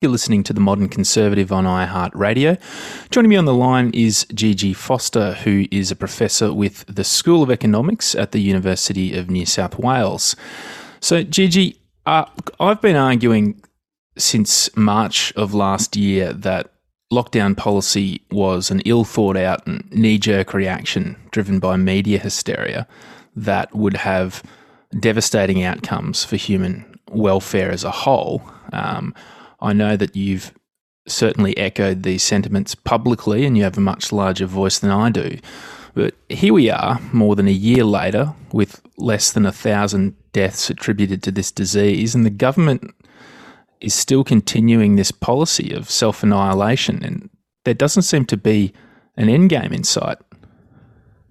You're listening to The Modern Conservative on iHeartRadio. Joining me on the line is Gigi Foster, who is a professor with the School of Economics at the University of New South Wales. So, Gigi, uh, I've been arguing since March of last year that lockdown policy was an ill thought out and knee jerk reaction driven by media hysteria that would have devastating outcomes for human welfare as a whole. Um, I know that you've certainly echoed these sentiments publicly and you have a much larger voice than I do. But here we are, more than a year later, with less than a thousand deaths attributed to this disease, and the government is still continuing this policy of self annihilation. And there doesn't seem to be an end game in sight.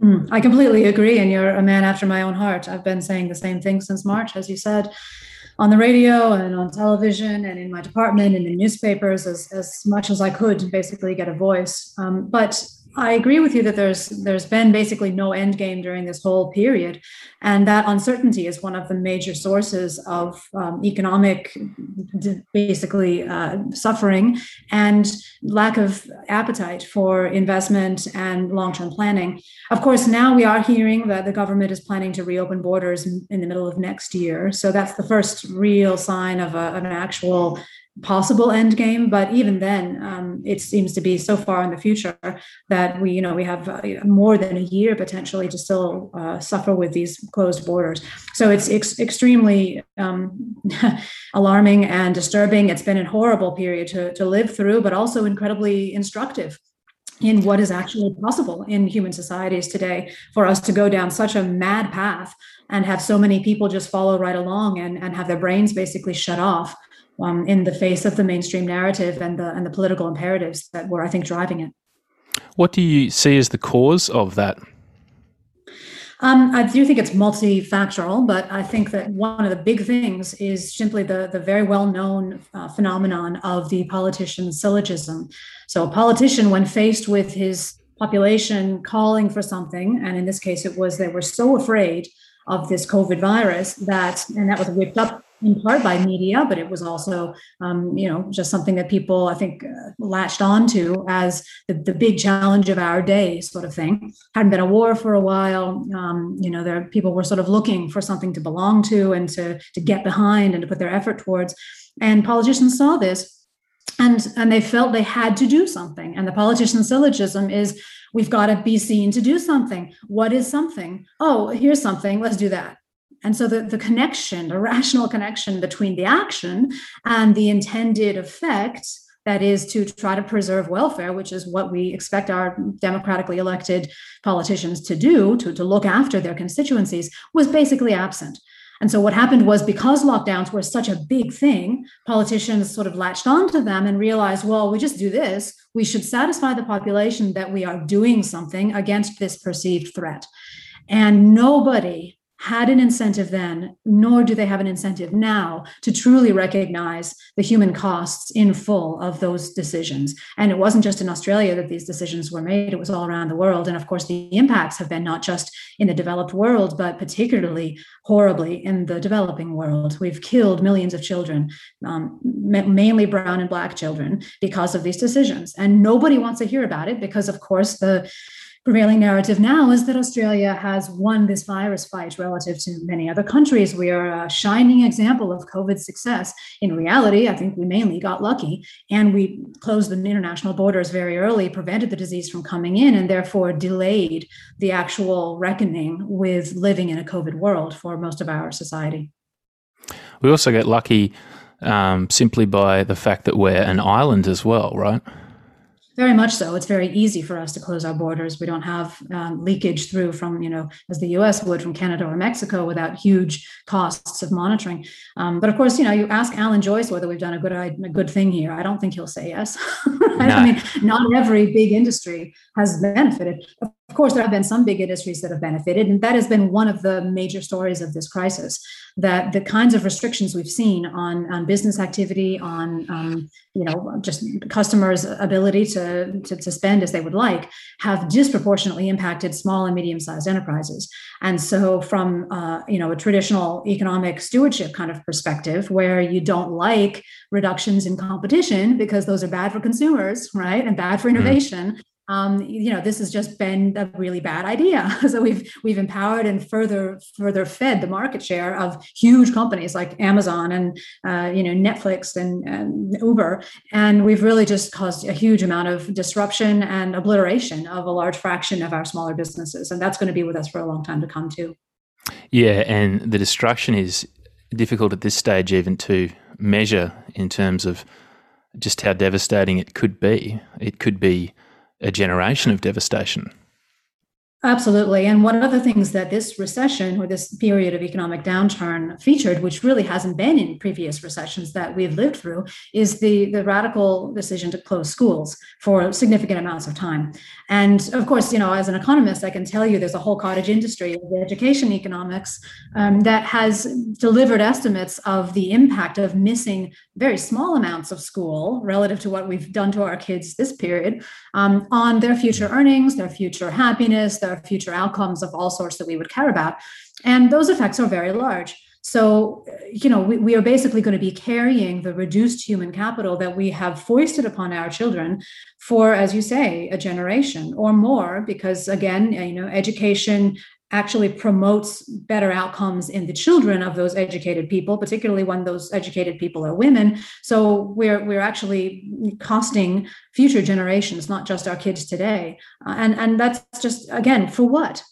Mm, I completely agree. And you're a man after my own heart. I've been saying the same thing since March, as you said on the radio and on television and in my department and in newspapers as, as much as I could to basically get a voice. Um, but I agree with you that there's there's been basically no end game during this whole period, and that uncertainty is one of the major sources of um, economic, basically uh, suffering and lack of appetite for investment and long-term planning. Of course, now we are hearing that the government is planning to reopen borders in, the middle of next year, so that's the first real sign of a, an actual possible end game but even then um, it seems to be so far in the future that we you know we have uh, more than a year potentially to still uh, suffer with these closed borders. So it's ex- extremely um, alarming and disturbing. It's been a horrible period to, to live through but also incredibly instructive in what is actually possible in human societies today for us to go down such a mad path and have so many people just follow right along and, and have their brains basically shut off um, in the face of the mainstream narrative and the and the political imperatives that were, I think, driving it. What do you see as the cause of that? Um, I do think it's multifactorial, but I think that one of the big things is simply the, the very well known uh, phenomenon of the politician's syllogism. So, a politician, when faced with his population calling for something, and in this case, it was they were so afraid of this COVID virus that, and that was whipped up in part by media, but it was also, um, you know, just something that people, I think, uh, latched onto as the, the big challenge of our day, sort of thing. Hadn't been a war for a while. Um, you know, there people were sort of looking for something to belong to and to to get behind and to put their effort towards. And politicians saw this, and and they felt they had to do something. And the politician's syllogism is, we've got to be seen to do something. What is something? Oh, here's something. Let's do that and so the, the connection, the rational connection between the action and the intended effect, that is to try to preserve welfare, which is what we expect our democratically elected politicians to do, to, to look after their constituencies, was basically absent. And so what happened was because lockdowns were such a big thing, politicians sort of latched onto them and realized, well, we just do this. We should satisfy the population that we are doing something against this perceived threat. And nobody had an incentive then, nor do they have an incentive now to truly recognize the human costs in full of those decisions. And it wasn't just in Australia that these decisions were made, it was all around the world. And of course, the impacts have been not just in the developed world, but particularly horribly in the developing world. We've killed millions of children, um, mainly brown and black children, because of these decisions. And nobody wants to hear about it because, of course, the prevailing narrative now is that Australia has won this virus fight relative to many other countries. We are a shining example of COVID success. In reality, I think we mainly got lucky and we closed the international borders very early, prevented the disease from coming in, and therefore delayed the actual reckoning with living in a COVID world for most of our society. We also get lucky um, simply by the fact that we're an island as well, right? Very much so. It's very easy for us to close our borders. We don't have um, leakage through from, you know, as the US would from Canada or Mexico without huge costs of monitoring. Um, but of course, you know, you ask Alan Joyce whether we've done a good a good thing here. I don't think he'll say yes. right? no. I mean, not every big industry has benefited. Of of course, there have been some big industries that have benefited, and that has been one of the major stories of this crisis. That the kinds of restrictions we've seen on, on business activity, on um, you know just customers' ability to, to, to spend as they would like, have disproportionately impacted small and medium-sized enterprises. And so, from uh, you know a traditional economic stewardship kind of perspective, where you don't like reductions in competition because those are bad for consumers, right, and bad for mm-hmm. innovation. Mm um, you know this has just been a really bad idea. So we've we've empowered and further further fed the market share of huge companies like amazon and uh, you know netflix and, and, uber. And we've really just caused a huge amount of disruption and obliteration of a large fraction of our smaller businesses. And that's going to be with us for a long time to come too. Yeah and the destruction is difficult at this stage even to measure in terms of just how devastating it could be. It could be a generation of devastation. Absolutely. And one of the things that this recession or this period of economic downturn featured, which really hasn't been in previous recessions that we've lived through, is the, the radical decision to close schools for significant amounts of time. And of course, you know, as an economist, I can tell you there's a whole cottage industry of education economics um, that has delivered estimates of the impact of missing very small amounts of school relative to what we've done to our kids this period um, on their future earnings, their future happiness, their future outcomes of all sorts that we would care about. And those effects are very large. So, you know, we, we, are basically going to be carrying the reduced human capital that we have foisted upon our children for, as you say, a generation or more, because again, you know, education actually promotes better outcomes in the children of those educated people particularly when those educated people are women. So we're we're actually costing future generations not just our kids today. Uh, and and that's just again for what?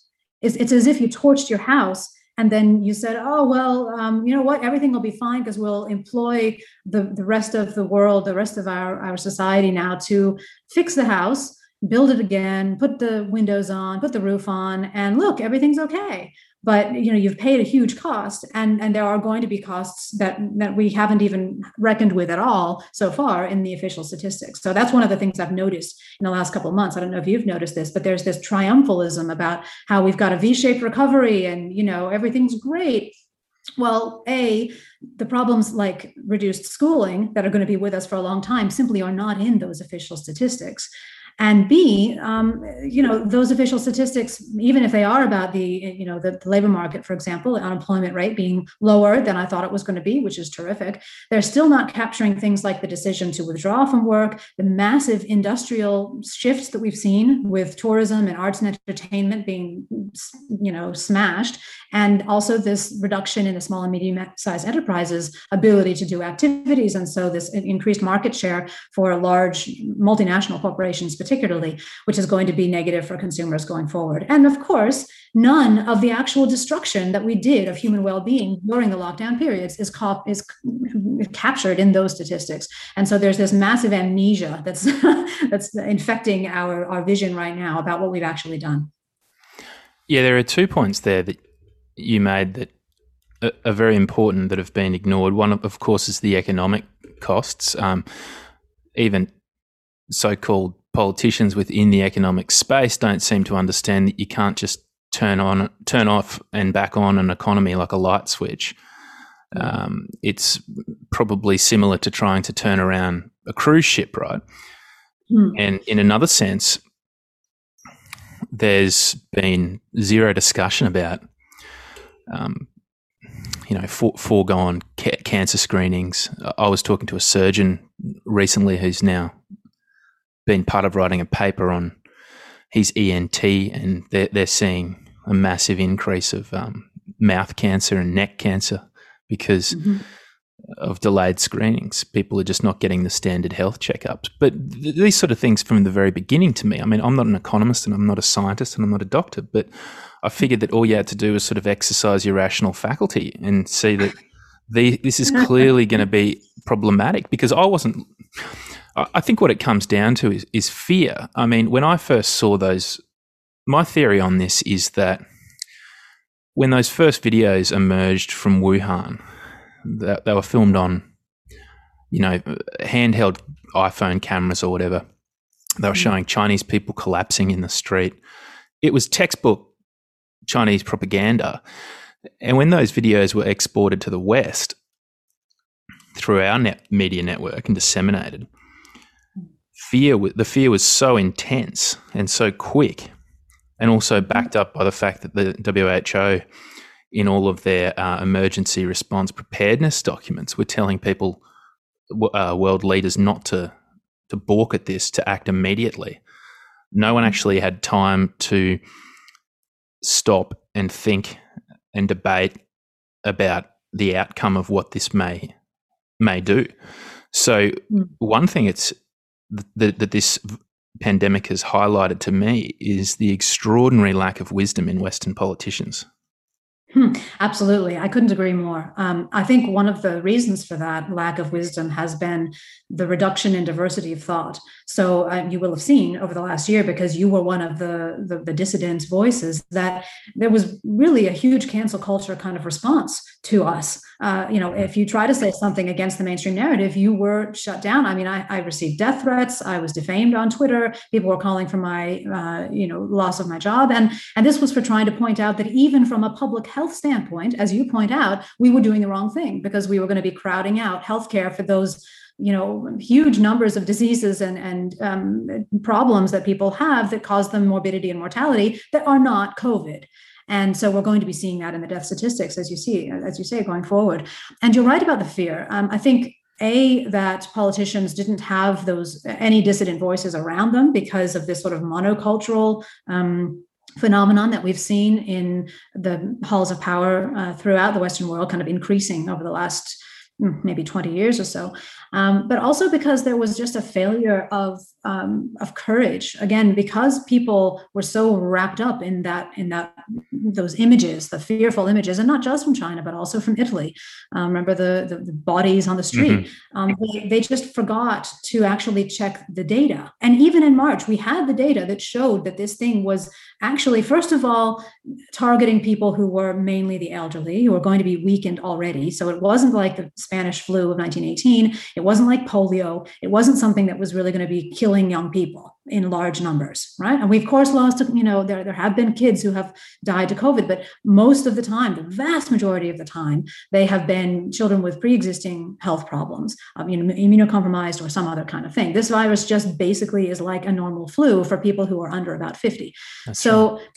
It's, it's as if you torched your house and then you said oh well um, you know what? Everything will be fine because we'll employ the, the rest of the world the rest of our, our society now to fix the house build it again, put the windows on, put the roof on, and look, everything's okay. But you know, you've paid a huge cost, and and there are going to be costs that that we haven't even reckoned with at all so far in the official statistics. So that's one of the things I've noticed in the last couple of months. I don't know if you've noticed this, but there's this triumphalism about how we've got a V-shaped recovery, and you know, everything's great. Well, A, the problems like reduced schooling that are going to be with us for a long time simply are not in those official statistics and b um, you know those official statistics even if they are about the you know the, the, labor market for example the unemployment rate being lower than i thought it was going to be which is terrific they're still not capturing things like the decision to withdraw from work the massive industrial shifts that we've seen with tourism and arts and entertainment being you know smashed and also this reduction in the small and medium sized enterprises ability to do activities. And so this increased market share for large multinational corporations particularly, which is going to be negative for consumers going forward. And of course, none of the actual destruction that we did of human well-being during the lockdown periods is, is captured in those statistics. And so there's this massive amnesia that's that's infecting our, our vision right now about what we've actually done. Yeah, there are two points there that you made that are very important that have been ignored. One, of course, is the economic costs. Um, even so-called politicians within the economic space don't seem to understand that you can't just turn on, turn off, and back on an economy like a light switch. Um, it's probably similar to trying to turn around a cruise ship, right? Mm. And in another sense, there's been zero discussion about, um, you know, for, foregone ca- cancer screenings. I was talking to a surgeon recently who's now been part of writing a paper on his ENT, and they're, they're seeing a massive increase of um, mouth cancer and neck cancer because mm-hmm. of delayed screenings. People are just not getting the standard health checkups. But th- these sort of things from the very beginning to me, I mean, I'm not an economist and I'm not a scientist and I'm not a doctor, but I figured that all you had to do was sort of exercise your rational faculty and see that the, this is clearly going to be problematic because I wasn't I think what it comes down to is, is fear. I mean, when I first saw those, my theory on this is that when those first videos emerged from Wuhan, that they were filmed on, you know, handheld iPhone cameras or whatever. They were mm. showing Chinese people collapsing in the street, it was textbook Chinese propaganda. And when those videos were exported to the West through our net media network and disseminated, fear the fear was so intense and so quick, and also backed up by the fact that the WHO, in all of their uh, emergency response preparedness documents, were telling people, uh, world leaders, not to to balk at this, to act immediately. No one actually had time to stop and think and debate about the outcome of what this may may do. So, mm. one thing it's that, that this pandemic has highlighted to me is the extraordinary lack of wisdom in Western politicians. Hmm, absolutely. I couldn't agree more. Um, I think one of the reasons for that lack of wisdom has been the reduction in diversity of thought. So uh, you will have seen over the last year, because you were one of the, the, the dissident voices, that there was really a huge cancel culture kind of response to us. Uh, you know, if you try to say something against the mainstream narrative, you were shut down. I mean, I, I received death threats. I was defamed on Twitter. People were calling for my, uh, you know, loss of my job, and and this was for trying to point out that even from a public health standpoint, as you point out, we were doing the wrong thing because we were going to be crowding out healthcare for those you know huge numbers of diseases and and um, problems that people have that cause them morbidity and mortality that are not covid and so we're going to be seeing that in the death statistics as you see as you say going forward. And you're right about the fear. Um, i think a that politicians didn't have those any dissident voices around them because of this sort of monocultural um, phenomenon that we've seen in the halls of power uh, throughout the western world kind of increasing over the last mm, maybe 20 years or so um, but also because there was just a failure of um, of courage. Again because people were so wrapped up in that in that those images the fearful images and not just from china but also from italy. Um, remember the, the, the bodies on the street? Mm-hmm. Um, they, they just forgot to actually check the data. And even in march we had the data that showed that this thing was actually first of all targeting people who were mainly the elderly who were going to be weakened already. So it wasn't like the spanish flu of 1918 it wasn't like polio it wasn't something that was really going to be killing young people in large numbers, right? And we of course lost, you know, there, there have been kids who have died to COVID, but most of the time, the vast majority of the time, they have been children with pre-existing health problems, um, you know, immunocompromised or some other kind of thing. This virus just basically is like a normal flu for people who are under about 50. That's so true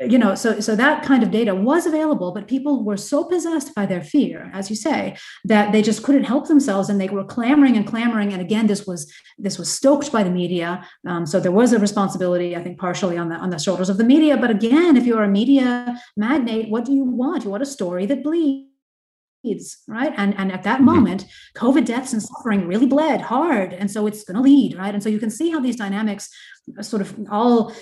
you know so so that kind of data was available but people were so possessed by their fear as you say that they just couldn't help themselves and they were clamoring and clamoring. And again this was this was stoked by the media. Um, so there was a responsibility i think partially on the on the shoulders of the media. But again if you're a media magnate what do you want? You want a story that bleeds right? And and at that mm-hmm. moment covid deaths and suffering really bled hard. And so it's going to lead right? And so you can see how these dynamics sort of all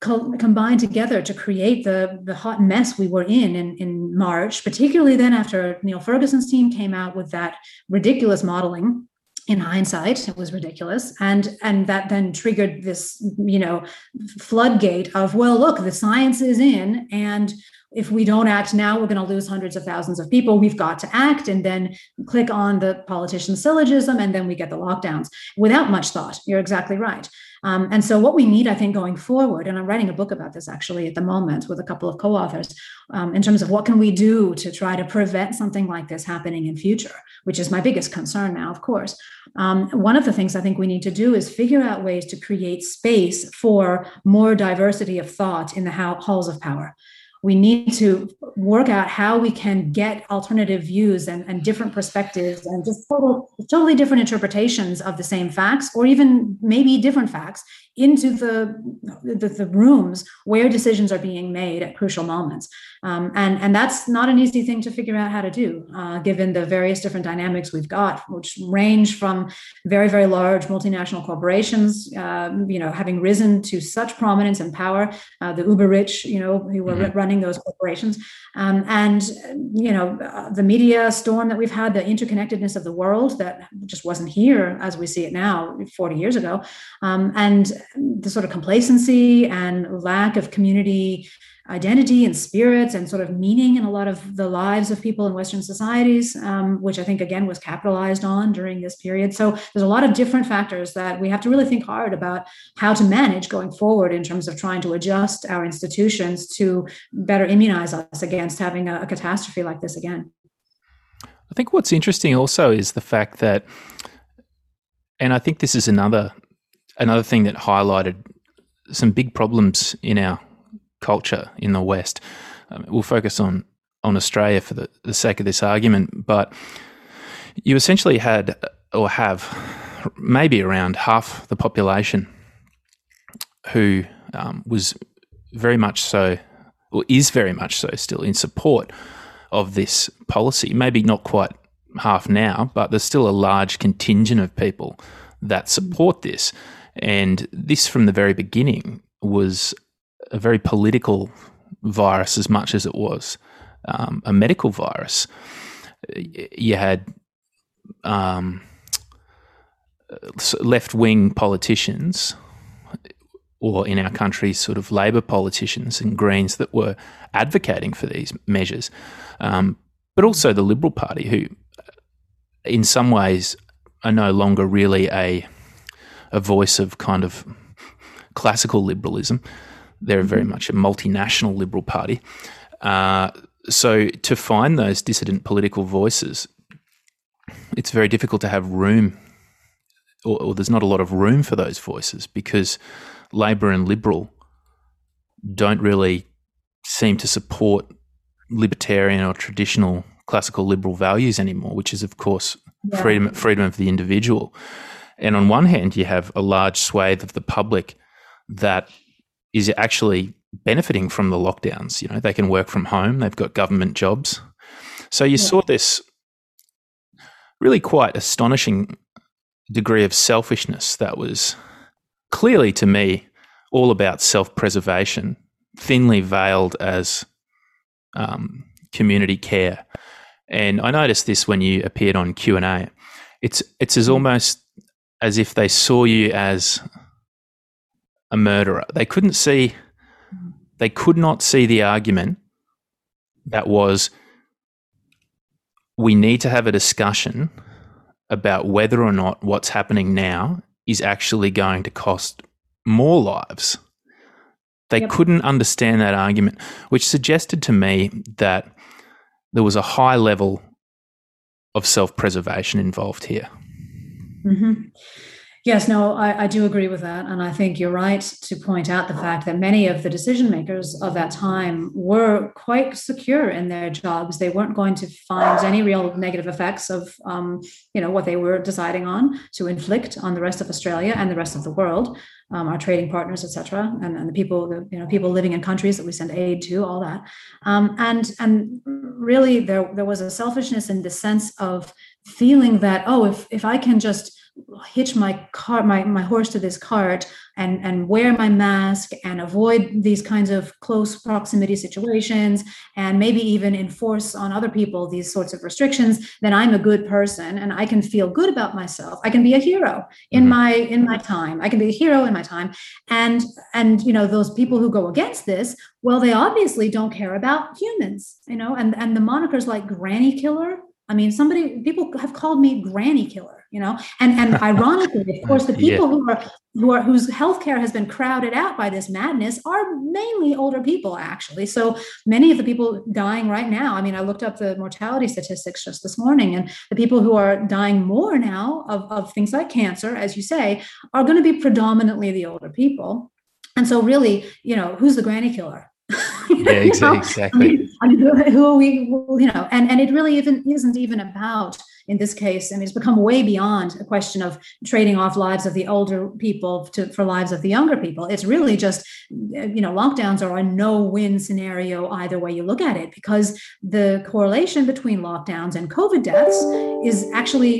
co- combined together to create the, the hot mess we were in, in in March, particularly then after Neil Ferguson's team came out with that ridiculous modeling in hindsight. It was ridiculous. And and that then triggered this you know floodgate of well look the science is in and if we don't act now, we're going to lose hundreds of thousands of people. We've got to act and then click on the politician's syllogism, and then we get the lockdowns without much thought. You're exactly right. Um, and so, what we need, I think, going forward, and I'm writing a book about this actually at the moment with a couple of co-authors, um, in terms of what can we do to try to prevent something like this happening in future, which is my biggest concern now, of course. Um, one of the things I think we need to do is figure out ways to create space for more diversity of thought in the halls of power we need to work out how we can get alternative views and, and different perspectives and just total, totally different interpretations of the same facts or even maybe different facts into the, the, the rooms where decisions are being made at crucial moments. Um, and and that's not an easy thing to figure out how to do uh, given the various different dynamics we've got which range from very very large multinational corporations uh, you know having risen to such prominence and power uh, the uber rich you know who were mm-hmm. running those corporations. Um, and you know uh, the media storm that we've had the interconnectedness of the world that just wasn't here as we see it now 40 years ago. Um, and the sort of complacency and lack of community identity and spirits and sort of meaning in a lot of the lives of people in Western societies, um, which I think again was capitalized on during this period. So there's a lot of different factors that we have to really think hard about how to manage going forward in terms of trying to adjust our institutions to better immunize us against having a, a catastrophe like this again. I think what's interesting also is the fact that, and I think this is another another thing that highlighted some big problems in our culture in the West. Um, we'll focus on on Australia for the, the sake of this argument, but you essentially had or have maybe around half the population who um, was very much so, or is very much so still in support of this policy. Maybe not quite half now, but there's still a large contingent of people that support this. And this, from the very beginning, was a very political virus as much as it was um, a medical virus. You had um, left wing politicians, or in our country, sort of Labor politicians and Greens that were advocating for these measures, um, but also the Liberal Party, who, in some ways, are no longer really a a voice of kind of classical liberalism. They're very mm-hmm. much a multinational liberal party. Uh, so to find those dissident political voices, it's very difficult to have room, or, or there's not a lot of room for those voices because Labor and Liberal don't really seem to support libertarian or traditional classical liberal values anymore, which is, of course, yeah. freedom freedom of the individual. And on one hand, you have a large swathe of the public that is actually benefiting from the lockdowns. You know, they can work from home, they've got government jobs. So you yeah. saw this really quite astonishing degree of selfishness that was clearly to me all about self preservation, thinly veiled as um, community care. And I noticed this when you appeared on Q and A. It's it's as mm. almost as if they saw you as a murderer. They couldn't see, they could not see the argument that was we need to have a discussion about whether or not what's happening now is actually going to cost more lives. They yep. couldn't understand that argument, which suggested to me that there was a high level of self preservation involved here. Mm-hmm. Yes, no, I, I, do agree with that. And I think you're right to point out the fact that many of the decision makers of that time were quite secure in their jobs. They weren't going to find any real negative effects of, um, you know, what they were deciding on to inflict on the rest of Australia and the rest of the world, um, our trading partners, etc., and, and the people, the, you know, people living in countries that we send aid to, all that. Um, and and really, there there was a selfishness in the sense of feeling that oh, if if I can just hitch my car my, my horse to this cart and and wear my mask and avoid these kinds of close proximity situations and maybe even enforce on other people these sorts of restrictions then i'm a good person and i can feel good about myself. I can be a hero in mm-hmm. my in my time. I can be a hero in my time. And and you know those people who go against this well they obviously don't care about humans you know and and the monikers like granny killer I mean, somebody people have called me granny killer, you know, and and ironically, of course, the people yeah. who are who are whose healthcare has been crowded out by this madness are mainly older people, actually. So many of the people dying right now. I mean, I looked up the mortality statistics just this morning, and the people who are dying more now of, of things like cancer, as you say, are going to be predominantly the older people. And so, really, you know, who's the granny killer? yeah, exactly. I mean, who are we? You know, and and it really even isn't even about in this case. I mean, it's become way beyond a question of trading off lives of the older people to, for lives of the younger people. It's really just, you know, lockdowns are a no-win scenario either way you look at it, because the correlation between lockdowns and COVID deaths is actually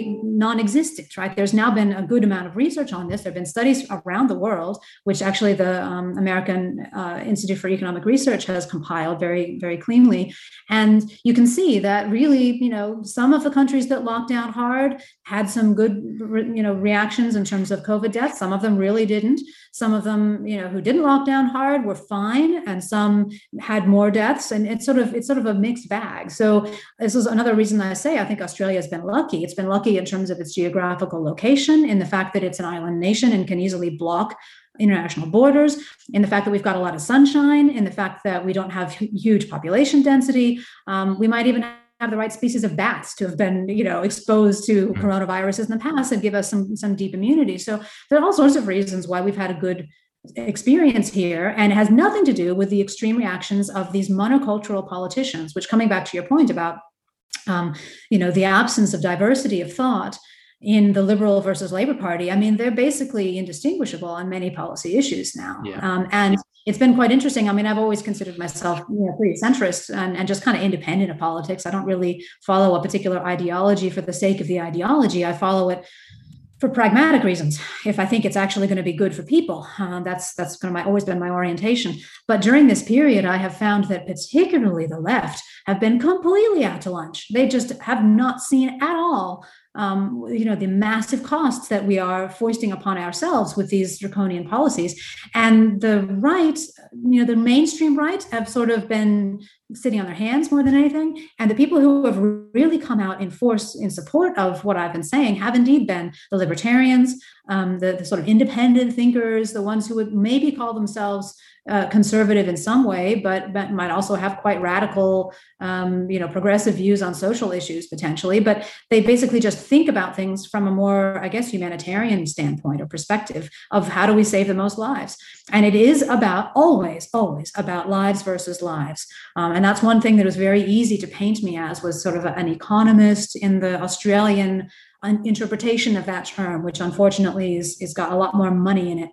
non-existent. Right? There's now been a good amount of research on this. There have been studies around the world, which actually the um, American uh, Institute for Economic Research has compiled very, very cleanly, and you can see that really, you know, some of the countries that locked locked down hard had some good you know reactions in terms of covid deaths. Some of them really didn't. Some of them you know who didn't lock down hard were fine and some had more deaths and it's sort of it's sort of a mixed bag. So this is another reason i say i think australia has been lucky. It's been lucky in terms of its geographical location in the fact that it's an island nation and can easily block international borders, in the fact that we've got a lot of sunshine, in the fact that we don't have huge population density. Um, we might even have the right species of bats to have been, you know, exposed to mm-hmm. coronaviruses in the past and give us some some deep immunity. So there are all sorts of reasons why we've had a good experience here and it has nothing to do with the extreme reactions of these monocultural politicians which coming back to your point about um, you know the absence of diversity of thought in the liberal versus labor party i mean they're basically indistinguishable on many policy issues now yeah. um, and it's been quite interesting. I mean i've always considered myself you know, pretty centrist and, and just kind of independent of politics. I don't really follow a particular ideology for the sake of the ideology. I follow it for pragmatic reasons. If i think it's actually going to be good for people uh, that's that's kind of my, always been my orientation. But during this period i have found that particularly the left have been completely out to lunch. They just have not seen at all um, you know the massive costs that we are foisting upon ourselves with these draconian policies. And the right you know the mainstream right have sort of been sitting on their hands more than anything and the people who have really come out in force in support of what i've been saying have indeed been the libertarians um, the, the sort of independent thinkers the ones who would maybe call themselves uh, conservative in some way, but, but might also have quite radical, um, you know, progressive views on social issues potentially. But they basically just think about things from a more, I guess, humanitarian standpoint or perspective of how do we save the most lives. And it is about always, always about lives versus lives. Um, and that's one thing that was very easy to paint me as was sort of an economist in the Australian uh, interpretation of that term, which unfortunately is, is got a lot more money in it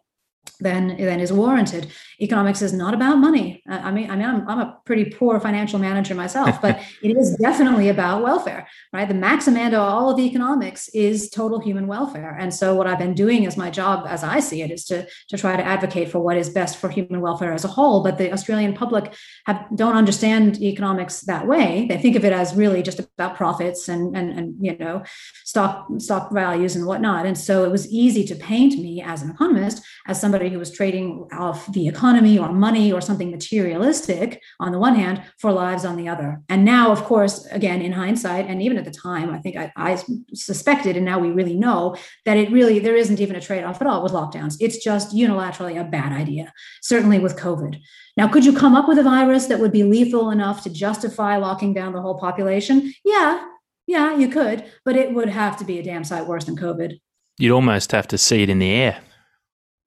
than than is warranted. Economics is not about money. I mean, I mean, I'm, I'm a pretty poor financial manager myself, but it is definitely about welfare, right? The maxim of all of economics is total human welfare. And so, what I've been doing as my job, as I see it, is to to try to advocate for what is best for human welfare as a whole. But the Australian public have don't understand economics that way. They think of it as really just about profits and and and you know stock stock values and whatnot. And so, it was easy to paint me as an economist as somebody somebody who was trading off the economy or money or something materialistic on the one hand for lives on the other. And now, of course, again, in hindsight, and even at the time, I think I, I suspected, and now we really know that it really, there isn't even a trade off at all with lockdowns. It's just unilaterally a bad idea, certainly with COVID. Now, could you come up with a virus that would be lethal enough to justify locking down the whole population? Yeah, yeah, you could, but it would have to be a damn sight worse than COVID. You'd almost have to see it in the air.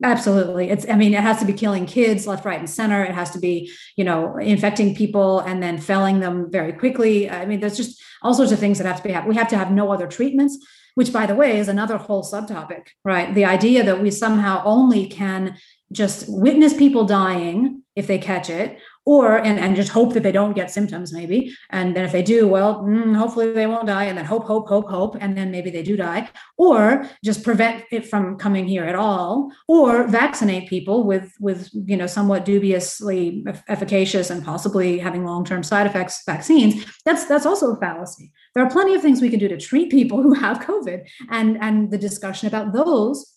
Absolutely. It's, I mean, it has to be killing kids left, right, and center. It has to be, you know, infecting people and then felling them very quickly. I mean, there's just all sorts of things that have to be. We have to have no other treatments, which, by the way, is another whole subtopic, right? The idea that we somehow only can just witness people dying if they catch it or and, and just hope that they don't get symptoms maybe. And then if they do well mm, hopefully they won't die and then hope hope hope hope and then maybe they do die. Or just prevent it from coming here at all. Or vaccinate people with with you know somewhat dubiously efficacious and possibly having long-term side effects vaccines. That's that's also a fallacy. There are plenty of things we can do to treat people who have covid. And and the discussion about those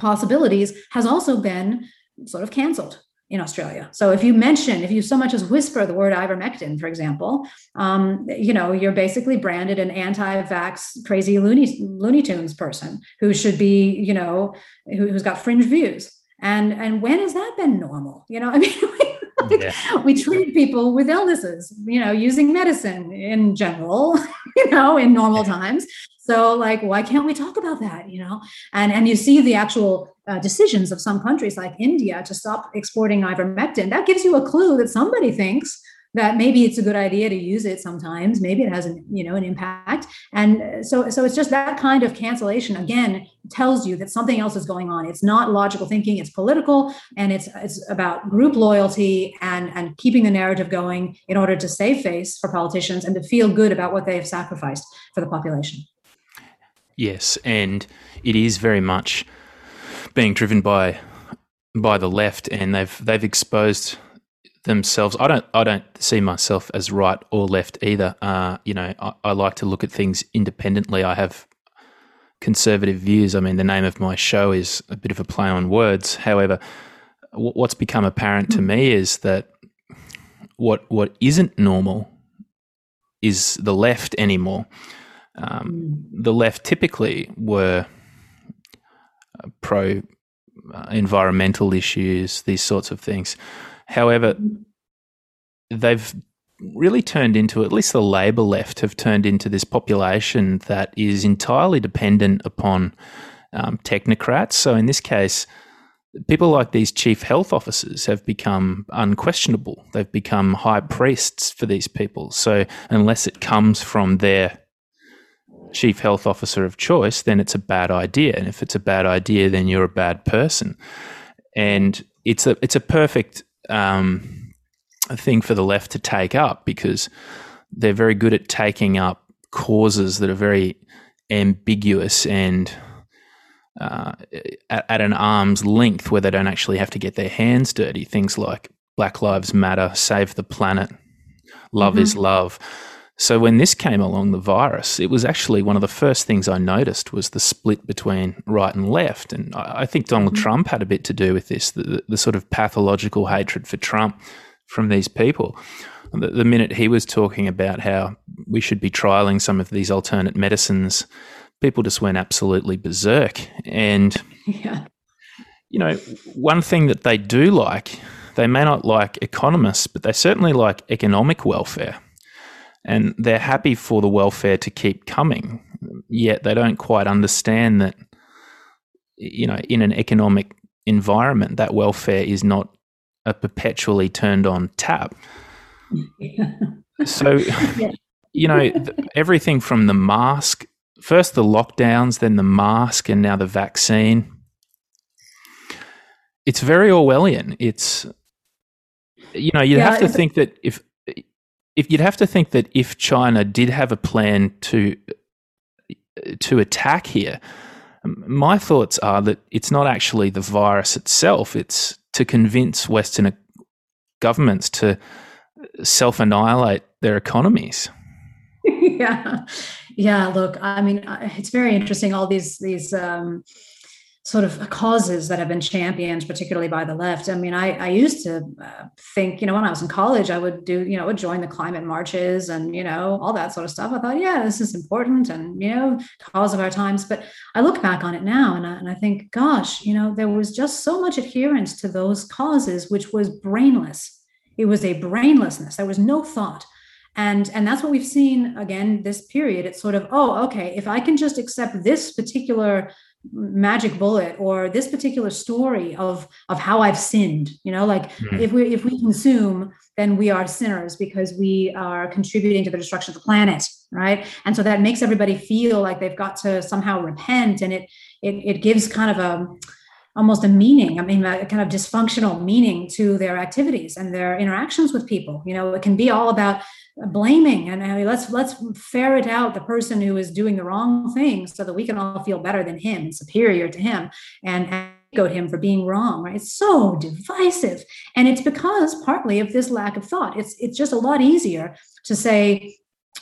possibilities has also been sort of canceled in Australia. So if you mention, if you so much as whisper the word ivermectin, for example, um, you know, you're basically branded an anti-vax, crazy Looney, Looney Tunes person who should be, you know, who, who's got fringe views. And and when has that been normal? You know, I mean, yeah. we treat people with illnesses, you know, using medicine in general, you know, in normal times. So like, why can't we talk about that? You know, and and you see the actual uh, decisions of some countries like India to stop exporting ivermectin. That gives you a clue that somebody thinks that maybe it's a good idea to use it sometimes. Maybe it has an you know an impact. And so so it's just that kind of cancellation again tells you that something else is going on. It's not logical thinking it's political and it's it's about group loyalty and and keeping the narrative going in order to save face for politicians and to feel good about what they have sacrificed for the population. Yes, and it is very much being driven by by the left, and they've they've exposed themselves. I don't. I don't see myself as right or left either. Uh, you know, I, I, like to look at things independently. I have conservative views. I mean, the name of my show is a bit of a play on words. However, w- what's become apparent to me is that what what isn't normal is the left anymore. Um, hmm. the left typically were pro uh, environmental issues, these sorts of things. However, they've really turned into, at least the Labor left have turned into this population that is entirely dependent upon um, technocrats. So in this case, people like these chief health officers have become unquestionable. They've become high priests for these people. So unless it comes from their chief health officer of choice, then it's a bad idea. And if it's a bad idea, then you're a bad person. And it's a it's a perfect um, thing for the left to take up because they're very good at taking up causes that are very ambiguous and uh, at, at, an arm's length where they don't actually have to get their hands dirty. Things like Black Lives Matter, Save the Planet, Love mm-hmm. is Love. So when this came along, the virus, it was actually one of the first things I noticed was the split between right and left. And I, think Donald mm-hmm. Trump had a bit to do with this, the, the, sort of pathological hatred for Trump from these people. The, the minute he was talking about how we should be trialing some of these alternate medicines, people just went absolutely berserk. And, yeah. you know, one thing that they do like, they may not like economists, but they certainly like economic welfare and they're happy for the welfare to keep coming. Yet they don't quite understand that, you know, in an economic environment, that welfare is not a perpetually turned on tap. so, yeah. you know, everything from the mask, first the lockdowns, then the mask, and now the vaccine. It's very Orwellian. It's, you know, you yeah, have to think that if if you'd have to think that if China did have a plan to to attack here, my thoughts are that it's not actually the virus itself; it's to convince Western governments to self annihilate their economies. yeah, yeah. Look, I mean, it's very interesting. All these these um, sort of causes that have been championed, particularly by the left. I mean, I, I used to uh, think, you know, when I was in college, I would do, you know, would join the climate marches and, you know, all that sort of stuff. I thought, yeah, this is important and, you know, cause of our times. But I look back on it now and I, and I think, gosh, you know, there was just so much adherence to those causes, which was brainless. It was a brainlessness. There was no thought and and that's what we've seen again this period it's sort of oh okay if i can just accept this particular magic bullet or this particular story of of how i've sinned you know like mm-hmm. if we if we consume then we are sinners because we are contributing to the destruction of the planet right and so that makes everybody feel like they've got to somehow repent and it it, it gives kind of a almost a meaning i mean a kind of dysfunctional meaning to their activities and their interactions with people you know it can be all about blaming. And I mean, let's let's ferret out the person who is doing the wrong thing so that we can all feel better than him and superior to him and go him for being wrong right? It's so divisive. And it's because partly of this lack of thought. It's it's just a lot easier to say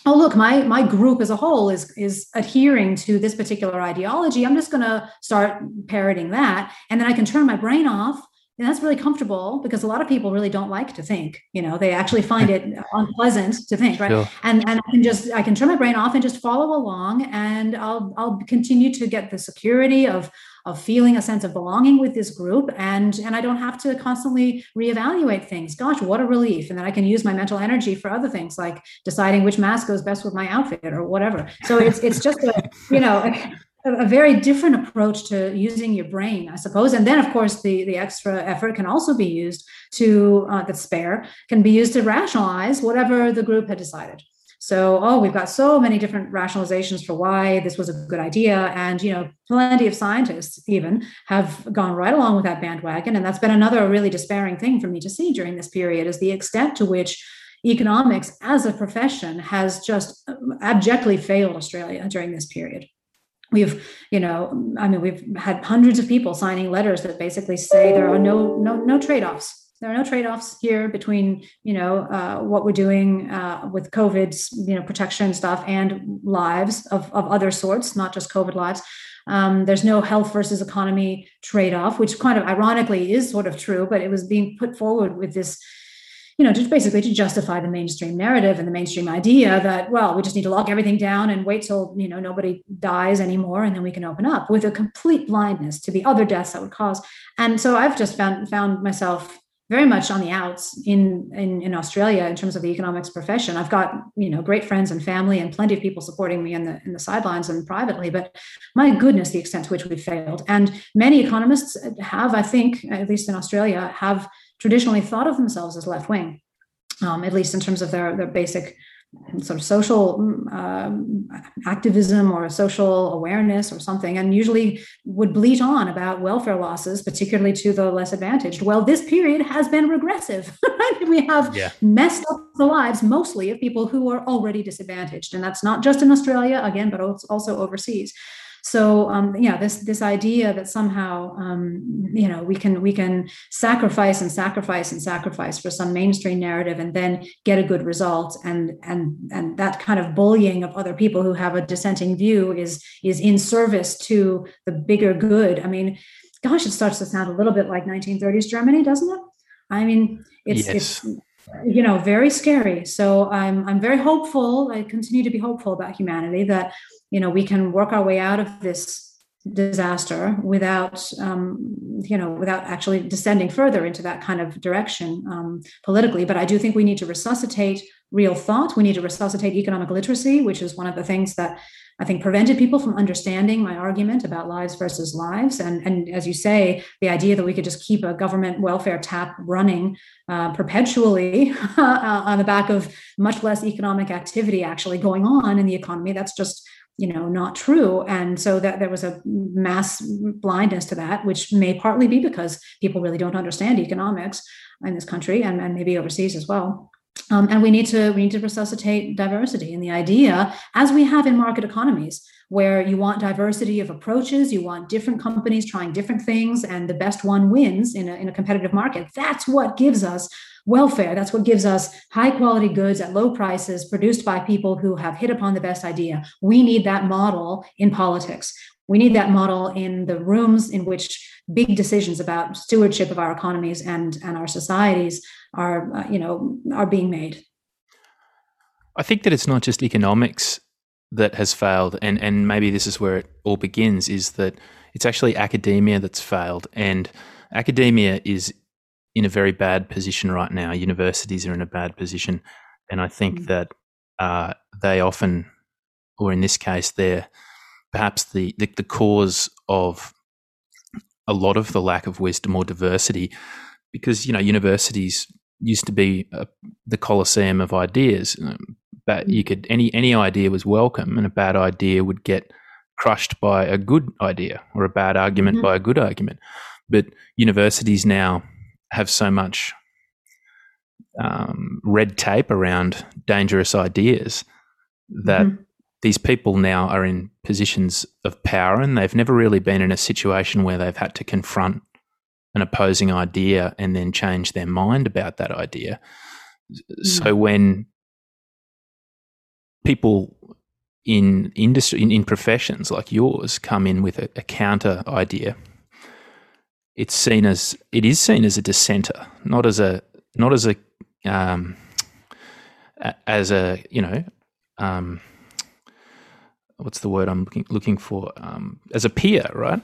oh look my my group as a whole is is adhering to this particular ideology. I'm just going to start parroting that and then i can turn my brain off and that's really comfortable because a lot of people really don't like to think you know they actually find it unpleasant to think right? Sure. and and i can just i can turn my brain off and just follow along and i'll i'll continue to get the security of of feeling a sense of belonging with this group and and i don't have to constantly reevaluate things. Gosh what a relief. And then i can use my mental energy for other things like deciding which mask goes best with my outfit or whatever. So it's it's just a you know a very different approach to using your brain, I suppose. And then, of course, the, the extra effort can also be used to, uh, that's spare, can be used to rationalize whatever the group had decided. So, oh, we've got so many different rationalizations for why this was a good idea. And, you know, plenty of scientists even have gone right along with that bandwagon. And that's been another really despairing thing for me to see during this period is the extent to which economics as a profession has just abjectly failed Australia during this period we've you know i mean we've had hundreds of people signing letters that basically say there are no no no trade-offs there are no trade-offs here between you know uh, what we're doing uh, with COVID's you know protection stuff and lives of, of other sorts, not just COVID lives. Um, there's no health versus economy trade-off, which kind of ironically is sort of true, but it was being put forward with this you know, just basically to justify the mainstream narrative and the mainstream idea that, well, we just need to lock everything down and wait till, you know, nobody dies anymore and then we can open up with a complete blindness to the other deaths that would cause. And so I've just found found myself very much on the outs in, in in Australia in terms of the economics profession. I've got you know great friends and family and plenty of people supporting me in the in the sidelines and privately, but my goodness, the extent to which we failed. And many economists have, I think, at least in Australia, have traditionally thought of themselves as left wing, um, at least in terms of their, their basic sort of social um, activism or social awareness or something, and usually would bleat on about welfare losses, particularly to the less advantaged. Well, this period has been regressive. we have yeah. messed up the lives mostly of people who are already disadvantaged, and that's not just in Australia again, but also overseas. So um, yeah, this this idea that somehow um, you know we can we can sacrifice and sacrifice and sacrifice for some mainstream narrative and then get a good result, and and and that kind of bullying of other people who have a dissenting view is is in service to the bigger good. I mean, gosh, it starts to sound a little bit like 1930s Germany, doesn't it? I mean, it's yes. it's you know very scary so i'm i'm very hopeful i continue to be hopeful about humanity that you know we can work our way out of this disaster without um, you know without actually descending further into that kind of direction um, politically but i do think we need to resuscitate real thought we need to resuscitate economic literacy which is one of the things that I think prevented people from understanding my argument about lives versus lives. And, and as you say, the idea that we could just keep a government welfare tap running uh, perpetually uh, on the back of much less economic activity actually going on in the economy, that's just you know not true and so that there was a mass blindness to that which may partly be because people really don't understand economics in this country and, and maybe overseas as well um, and we need to we need to resuscitate diversity and the idea, as we have in market economies, where you want diversity of approaches, you want different companies trying different things, and the best one wins in a, in a competitive market. That's what gives us welfare. That's what gives us high quality goods at low prices produced by people who have hit upon the best idea. We need that model in politics. We need that model in the rooms in which big decisions about stewardship of our economies and, and our societies are uh, you know are being made. I think that it's not just economics that has failed, and and maybe this is where it all begins. Is that it's actually academia that's failed, and academia is in a very bad position right now. Universities are in a bad position, and I think mm-hmm. that uh, they often, or in this case, they're perhaps the, the the cause of a lot of the lack of wisdom or diversity, because you know universities used to be a, the coliseum of ideas. Um, but you could any any idea was welcome, and a bad idea would get crushed by a good idea or a bad argument mm-hmm. by a good argument. But universities now have so much um, red tape around dangerous ideas that mm-hmm. these people now are in positions of power, and they've never really been in a situation where they've had to confront an opposing idea and then change their mind about that idea. Mm. So when people in industry in, in, professions like yours come in with a, a, counter idea, it's seen as it is seen as a dissenter, not as a not as a um, as a you know um, what's the word I'm looking looking for um, as a peer, right?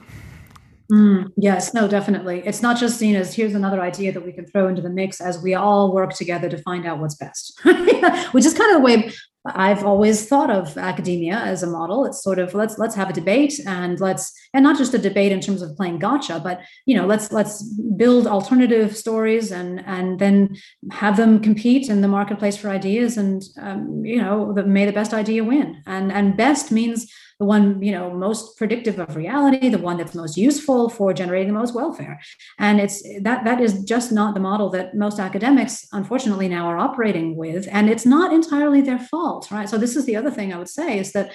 Mm, yes, no, definitely. It's not just seen as here's another idea that we can throw into the mix as we all work together to find out what's best, which is kind of the way I've always thought of academia as a model. It's sort of let's let's have a debate and let's and not just a debate in terms of playing gotcha, but you know let's let's build alternative stories and and then have them compete in the marketplace for ideas and um, you know the, may the best idea win and and best means the one you know most predictive of reality the one that's most useful for generating the most welfare and it's that that is just not the model that most academics unfortunately now are operating with and it's not entirely their fault right so this is the other thing i would say is that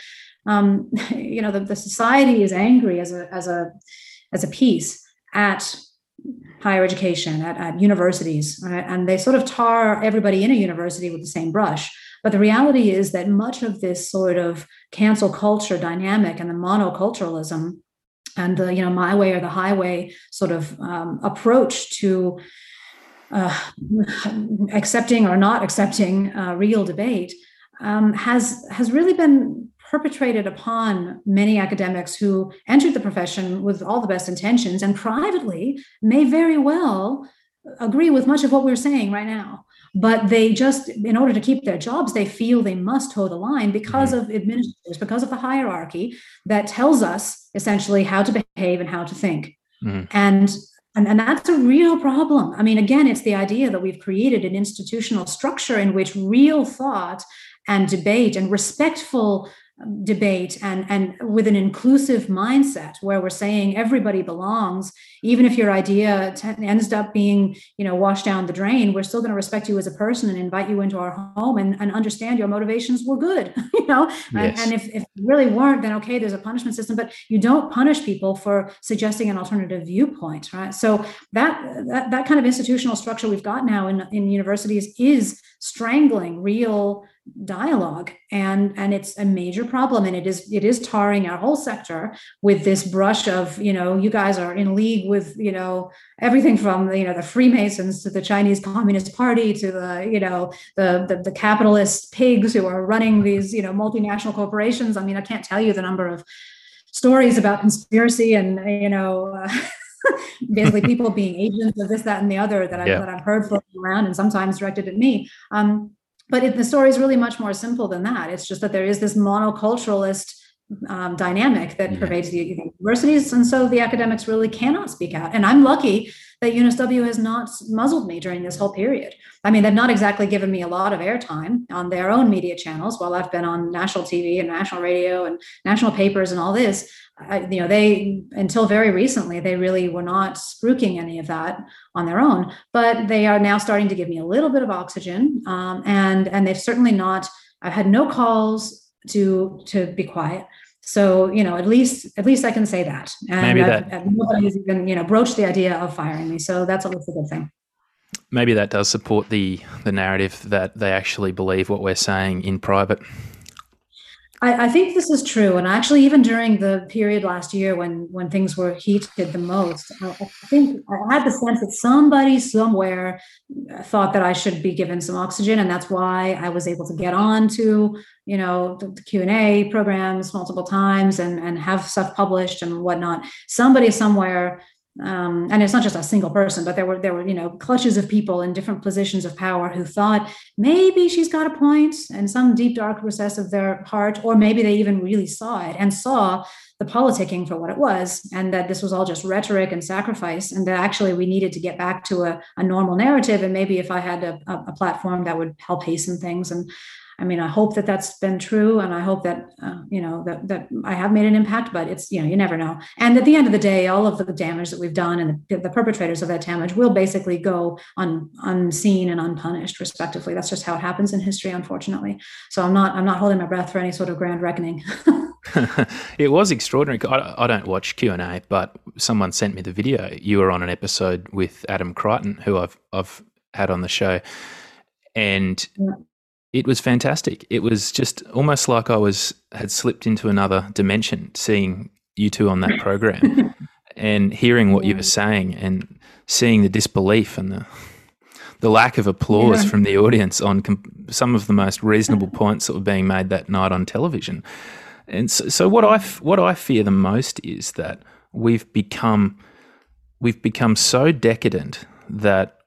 um, you know the, the society is angry as a as a as a piece at higher education, at, at universities, right? and they sort of tar everybody in a university with the same brush. But the reality is that much of this sort of cancel culture dynamic and the monoculturalism and the you know my way or the highway sort of um, approach to uh, accepting or not accepting uh, real debate um, has has really been perpetrated upon many academics who entered the profession with all the best intentions and privately may very well agree with much of what we're saying right now but they just in order to keep their jobs they feel they must toe the line because mm-hmm. of administrators because of the hierarchy that tells us essentially how to behave and how to think mm-hmm. and and, and that's a real problem. I mean, again, it's the idea that we've created an institutional structure in which real thought and debate and respectful debate and and with an inclusive mindset where we're saying everybody belongs even if your idea t- ends up being you know washed down the drain we're still going to respect you as a person and invite you into our home and, and understand your motivations were good you know yes. and, and if, if really weren't then okay there's a punishment system but you don't punish people for suggesting an alternative viewpoint right so that that, that kind of institutional structure we've got now in, in universities is strangling real dialogue and and it's a major problem and it is it is tarring our whole sector with this brush of you know you guys are in league with you know everything from you know the freemasons to the chinese communist party to the you know the the, the capitalist pigs who are running these you know multinational corporations i mean i can't tell you the number of stories about conspiracy and you know uh, basically people being agents of this that and the other that, I, yeah. i've heard floating around and sometimes directed at me um, but it, the story is really much more simple than that. It's just that there is this monoculturalist um, dynamic that yeah. pervades the, the, universities, and so the academics really cannot speak out. And I'm lucky that UNSW has not muzzled me during this whole period. I mean, they've not exactly given me a lot of airtime on their own media channels while I've been on national TV and national radio and national papers and all this. I, you know, they until very recently they really were not spruiking any of that on their own, but they are now starting to give me a little bit of oxygen, um, and and they've certainly not. I've had no calls to to be quiet. So you know, at least at least I can say that. And Maybe that I've, nobody has even you know broached the idea of firing me. So that's always a good thing. Maybe that does support the the narrative that they actually believe what we're saying in private. I, I, think this is true, and actually, even during the period last year when when things were heated the most, I, I think I had the sense that somebody somewhere thought that I should be given some oxygen, and that's why I was able to get on to you know the, the Q and A programs multiple times and and have stuff published and whatnot. Somebody somewhere um, and it's not just a single person, but there were there were you know clutches of people in different positions of power who thought maybe she's got a and some deep dark recess of their heart, or maybe they even really saw it and saw the politicking for what it was, and that this was all just rhetoric and sacrifice, and that actually we needed to get back to a, a normal narrative. And maybe if I had a, a platform that would help hasten things and I mean, I hope that that's been true, and I hope that uh, you know that that I have made an impact. But it's you know you never know. And at the end of the day, all of the damage that we've done and the, the perpetrators of that damage will basically go un, unseen and unpunished, respectively. That's just how it happens in history, unfortunately. So I'm not I'm not holding my breath for any sort of grand reckoning. it was extraordinary. I, I don't watch Q and A, but someone sent me the video. You were on an episode with Adam Creighton, who I've I've had on the show, and. Yeah it was fantastic. It was just almost like I was had slipped into another dimension seeing you two on that program and hearing what you were saying and seeing the disbelief and the the lack of applause yeah. from the audience on com- some of the most reasonable points that were being made that night on television. And so, so what I f- what I fear the most is that we've become we've become so decadent that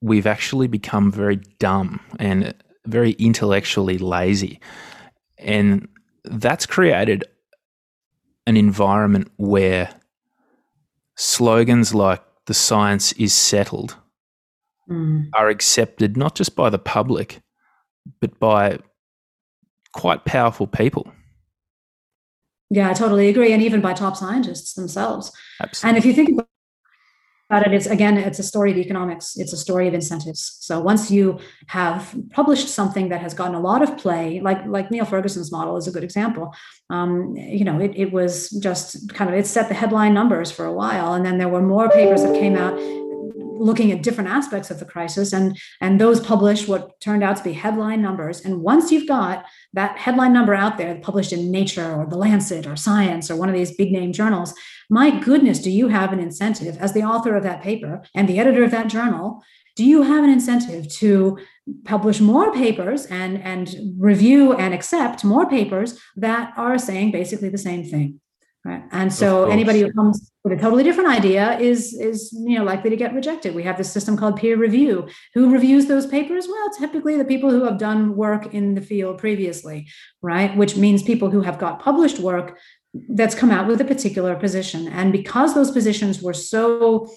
we've actually become very dumb and very intellectually lazy. And that's created an environment where slogans like the science is settled mm. are accepted not just by the public, but by quite powerful people. Yeah, I totally agree. And even by top scientists themselves. Absolutely. And if you think about about it, it's again, it's a story of economics. It's a story of incentives. So once you have published something that has gotten a lot of play, like like Neil Ferguson's model is a good example. Um, you know, it, it was just kind of it set the headline numbers for a while, and then there were more papers that came out looking at different aspects of the crisis, and and those published what turned out to be headline numbers. And once you've got that headline number out there, published in Nature or The Lancet or Science or one of these big name journals, my goodness, do you have an incentive as the author of that paper and the editor of that journal? Do you have an incentive to publish more papers and, and review and accept more papers that are saying basically the same thing? Right. And so anybody who comes with a totally different idea is is you know likely to get rejected. We have this system called peer review. Who reviews those papers? Well, typically the people who have done work in the field previously, right? Which means people who have got published work that's come out with a particular position. And because those positions were so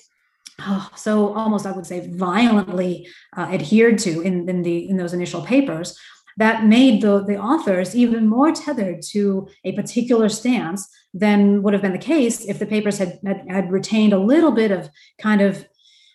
oh, so almost I would say violently uh, adhered to in, in the in those initial papers, that made the, the authors even more tethered to a particular stance than would have been the case if the papers had, had, had retained a little bit of kind of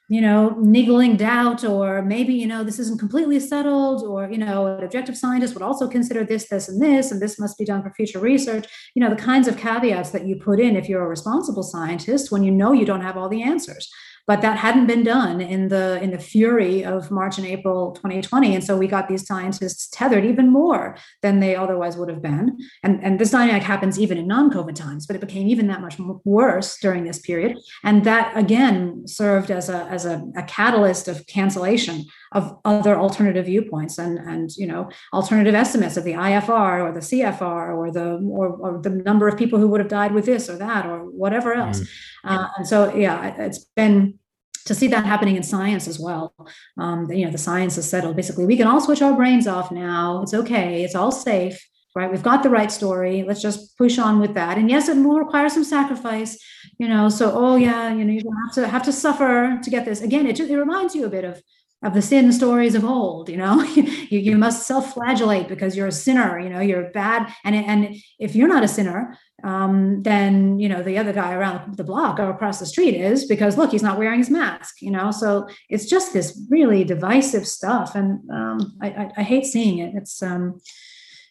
you know, niggling doubt, or maybe, you know, this isn't completely settled, or, you know, an objective scientist would also consider this, this, and this, and this must be done for future research. You know, the kinds of caveats that you put in if you're a responsible scientist when you know you don't have all the answers but that hadn't been done in the in the fury of March and April 2020 and so we got these scientists tethered even more than they otherwise would have been. And and this dynamic happens even in non-covid times but it became even that much worse during this period. And that again served as a as a, a catalyst of cancellation of other alternative viewpoints and and you know alternative estimates of the IFR or the CFR or the or, or the number of people who would have died with this or that or whatever else. Mm. Uh, and so yeah, it's been to see that happening in science as well. Um, you know, the science is settled. Basically, we can all switch our brains off now. It's okay. It's all safe. Right, we've got the right story. Let's just push on with that. And yes, it will require some sacrifice, you know. So, oh yeah, you know, you have to have to suffer to get this. Again, it just, it reminds you a bit of of the sin stories of old you know? You, you must self-flagellate because you're a sinner you know you're bad. And and if you're not a sinner um, then you know the other guy around the block or across the street is because look he's not wearing his mask you know? So it's just this really divisive stuff. And um, I, I, I, hate seeing it. It's um,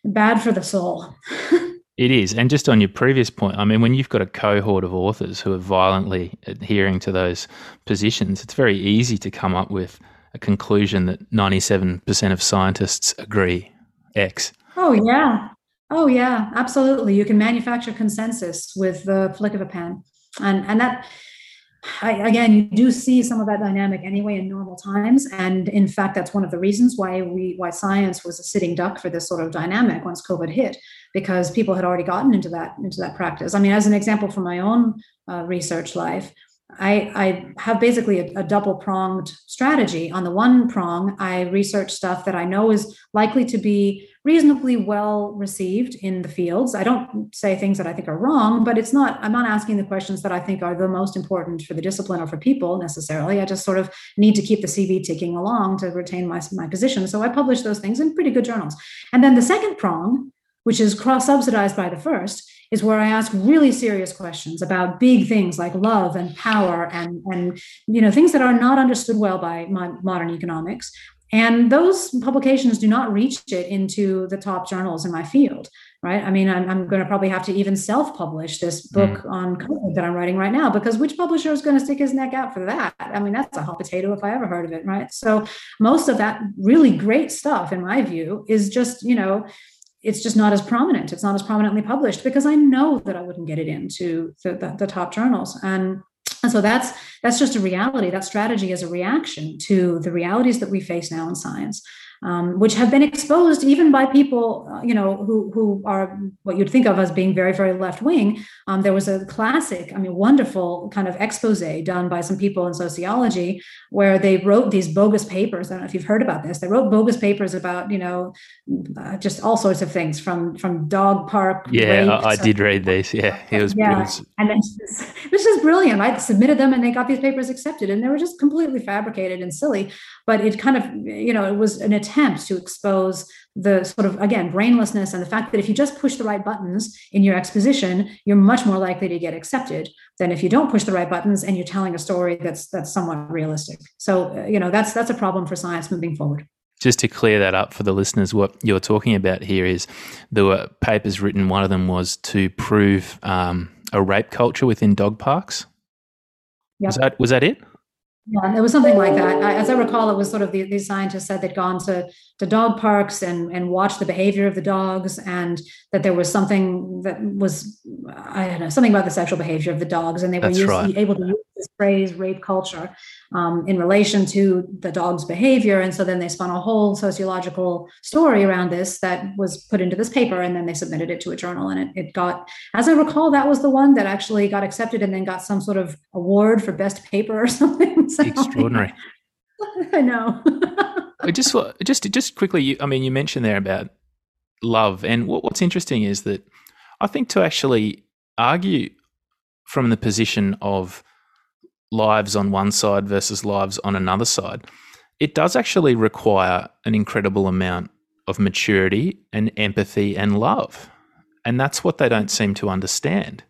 bad for the soul. It is. And just on your previous point, I mean, when you've got a cohort of authors who are violently adhering to those positions, it's very easy to come up with a conclusion that 97% of scientists agree X. Oh, yeah. Oh, yeah, absolutely. You can manufacture consensus with the flick of a pen. And, and that, I, again, you do see some of that dynamic anyway in normal times, and in fact, that's one of the reasons why we why science was a sitting duck for this sort of dynamic once COVID hit, because people had already gotten into that into that practice. I mean, as an example from my own uh, research life, I, I have basically a, a double pronged strategy. On the one prong, I research stuff that I know is likely to be reasonably well received in the fields. I don't say things that I think are wrong, but it's not, I'm not asking the questions that I think are the most important for the discipline or for people necessarily. I just sort of need to keep the CV ticking along to retain my, my position. So I publish those things in pretty good journals. And then the second prong, which is cross subsidized by the first, is where I ask really serious questions about big things like love and power and, and you know things that are not understood well by modern economics. And those publications do not reach it into the top journals in my field, right? I mean, I'm, I'm going to probably have to even self-publish this book mm. on COVID that I'm writing right now because which publisher is going to stick his neck out for that? I mean, that's a hot potato if I ever heard of it, right? So most of that really great stuff, in my view, is just you know it's just not as prominent. It's not as prominently published because I know that I wouldn't get it into the, the, the top journals. And and so that's that's just a reality. That strategy is a reaction to the realities that we face now in science um, which have been exposed even by people, uh, you know, who who are what you'd think of as being very very left wing. Um, there was a classic, I mean, wonderful kind of expose done by some people in sociology where they wrote these bogus papers. I don't know if you've heard about this. They wrote bogus papers about you know uh, just all sorts of things from from dog park. Yeah, I, I did read these. Yeah, it was yeah, was... and it was brilliant. I submitted them and they got these papers accepted, and they were just completely fabricated and silly. But it kind of you know it was an attempt to expose the sort of again brainlessness and the fact that if you just push the right buttons in your exposition you're much more likely to get accepted than if you don't push the right buttons and you're telling a story that's that's somewhat realistic so uh, you know that's that's a problem for science moving forward just to clear that up for the listeners, what you're talking about here is there were papers written. One of them was to prove um, a rape culture within dog parks. Yep. Was that was that it? Yeah, it was something like that. As I recall, it was sort of the, these scientists said they'd gone to, to dog parks and, and watched the behavior of the dogs, and that there was something that was, I don't know, something about the sexual behavior of the dogs. And they were used, right. able to use this phrase rape culture um, in relation to the dog's behavior. And so then they spun a whole sociological story around this that was put into this paper, and then they submitted it to a journal. And it, it got, as I recall, that was the one that actually got accepted and then got some sort of award for best paper or something. So, Extraordinary. I know. just just just quickly, you, I mean, you mentioned there about love, and what, what's interesting is that I think to actually argue from the position of lives on one side versus lives on another side, it does actually require an incredible amount of maturity and empathy and love. And that's what they don't seem to understand.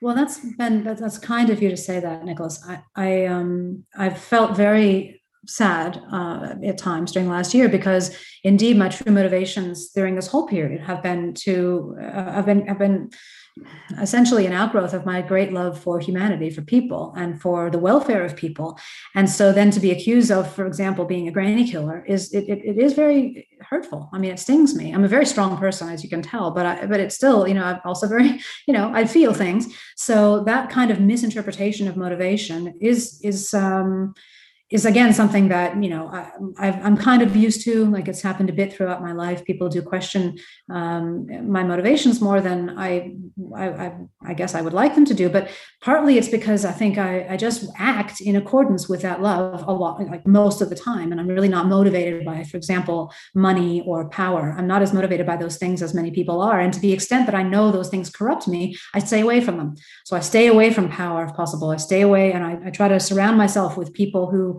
Well, that's been that's kind of you to say that, Nicholas. I, I um I've felt very sad uh, at times during last year because indeed my true motivations during this whole period have been to uh, have been have been essentially an outgrowth of my great love for humanity, for people, and for the welfare of people. And so then to be accused of, for example, being a granny killer is it, it, it is very hurtful. I mean, it stings me. I'm a very strong person, as you can tell, but I, but it's still, you know, I'm also very, you know, I feel things. So that kind of misinterpretation of motivation is is um, is again something that you know I, am kind of used to. Like it's happened a bit throughout my life. People do question um, my motivations more than I, I, I, guess I would like them to do. But partly it's because I think I, I just act in accordance with that love a lot, like most of the time, and I'm really not motivated by, for example, money or power. I'm not as motivated by those things as many people are. And to the extent that I know those things corrupt me, I stay away from them. So I stay away from power if possible. I stay away, and I, I try to surround myself with people who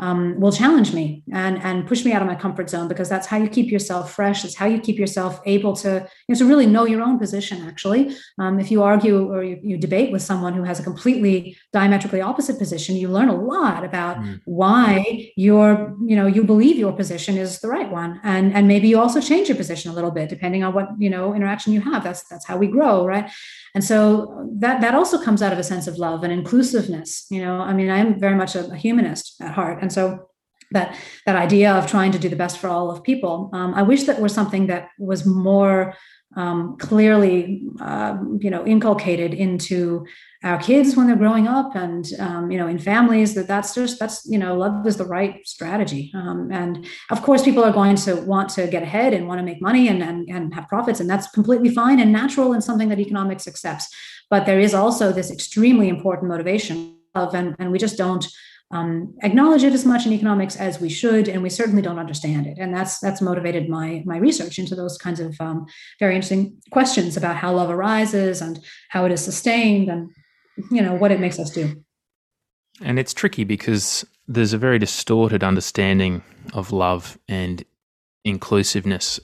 um, will challenge me and and push me out of my comfort zone because that's how you keep yourself fresh. It's how you keep yourself able to you know, to really know your own position. Actually, um, if you argue or you, you, debate with someone who has a completely diametrically opposite position, you learn a lot about mm. why your you know you believe your position is the right one, and and maybe you also change your position a little bit depending on what you know interaction you have. That's that's how we grow, right? And so that that also comes out of a sense of love and inclusiveness. You know, I mean, I'm very much a, a humanist at heart, and so that that idea of trying to do the best for all of people. Um, I wish that was something that was more um, clearly, uh, you know, inculcated into our kids when they're growing up, and um, you know, in families. That that's just that's you know, love is the right strategy. Um, and of course, people are going to want to get ahead and want to make money and, and and have profits, and that's completely fine and natural and something that economics accepts. But there is also this extremely important motivation of, and, and we just don't um, acknowledge it as much in economics as we should, and we certainly don't understand it. And that's that's motivated my my research into those kinds of um, very interesting questions about how love arises and how it is sustained, and you know what it makes us do. And it's tricky because there's a very distorted understanding of love and inclusiveness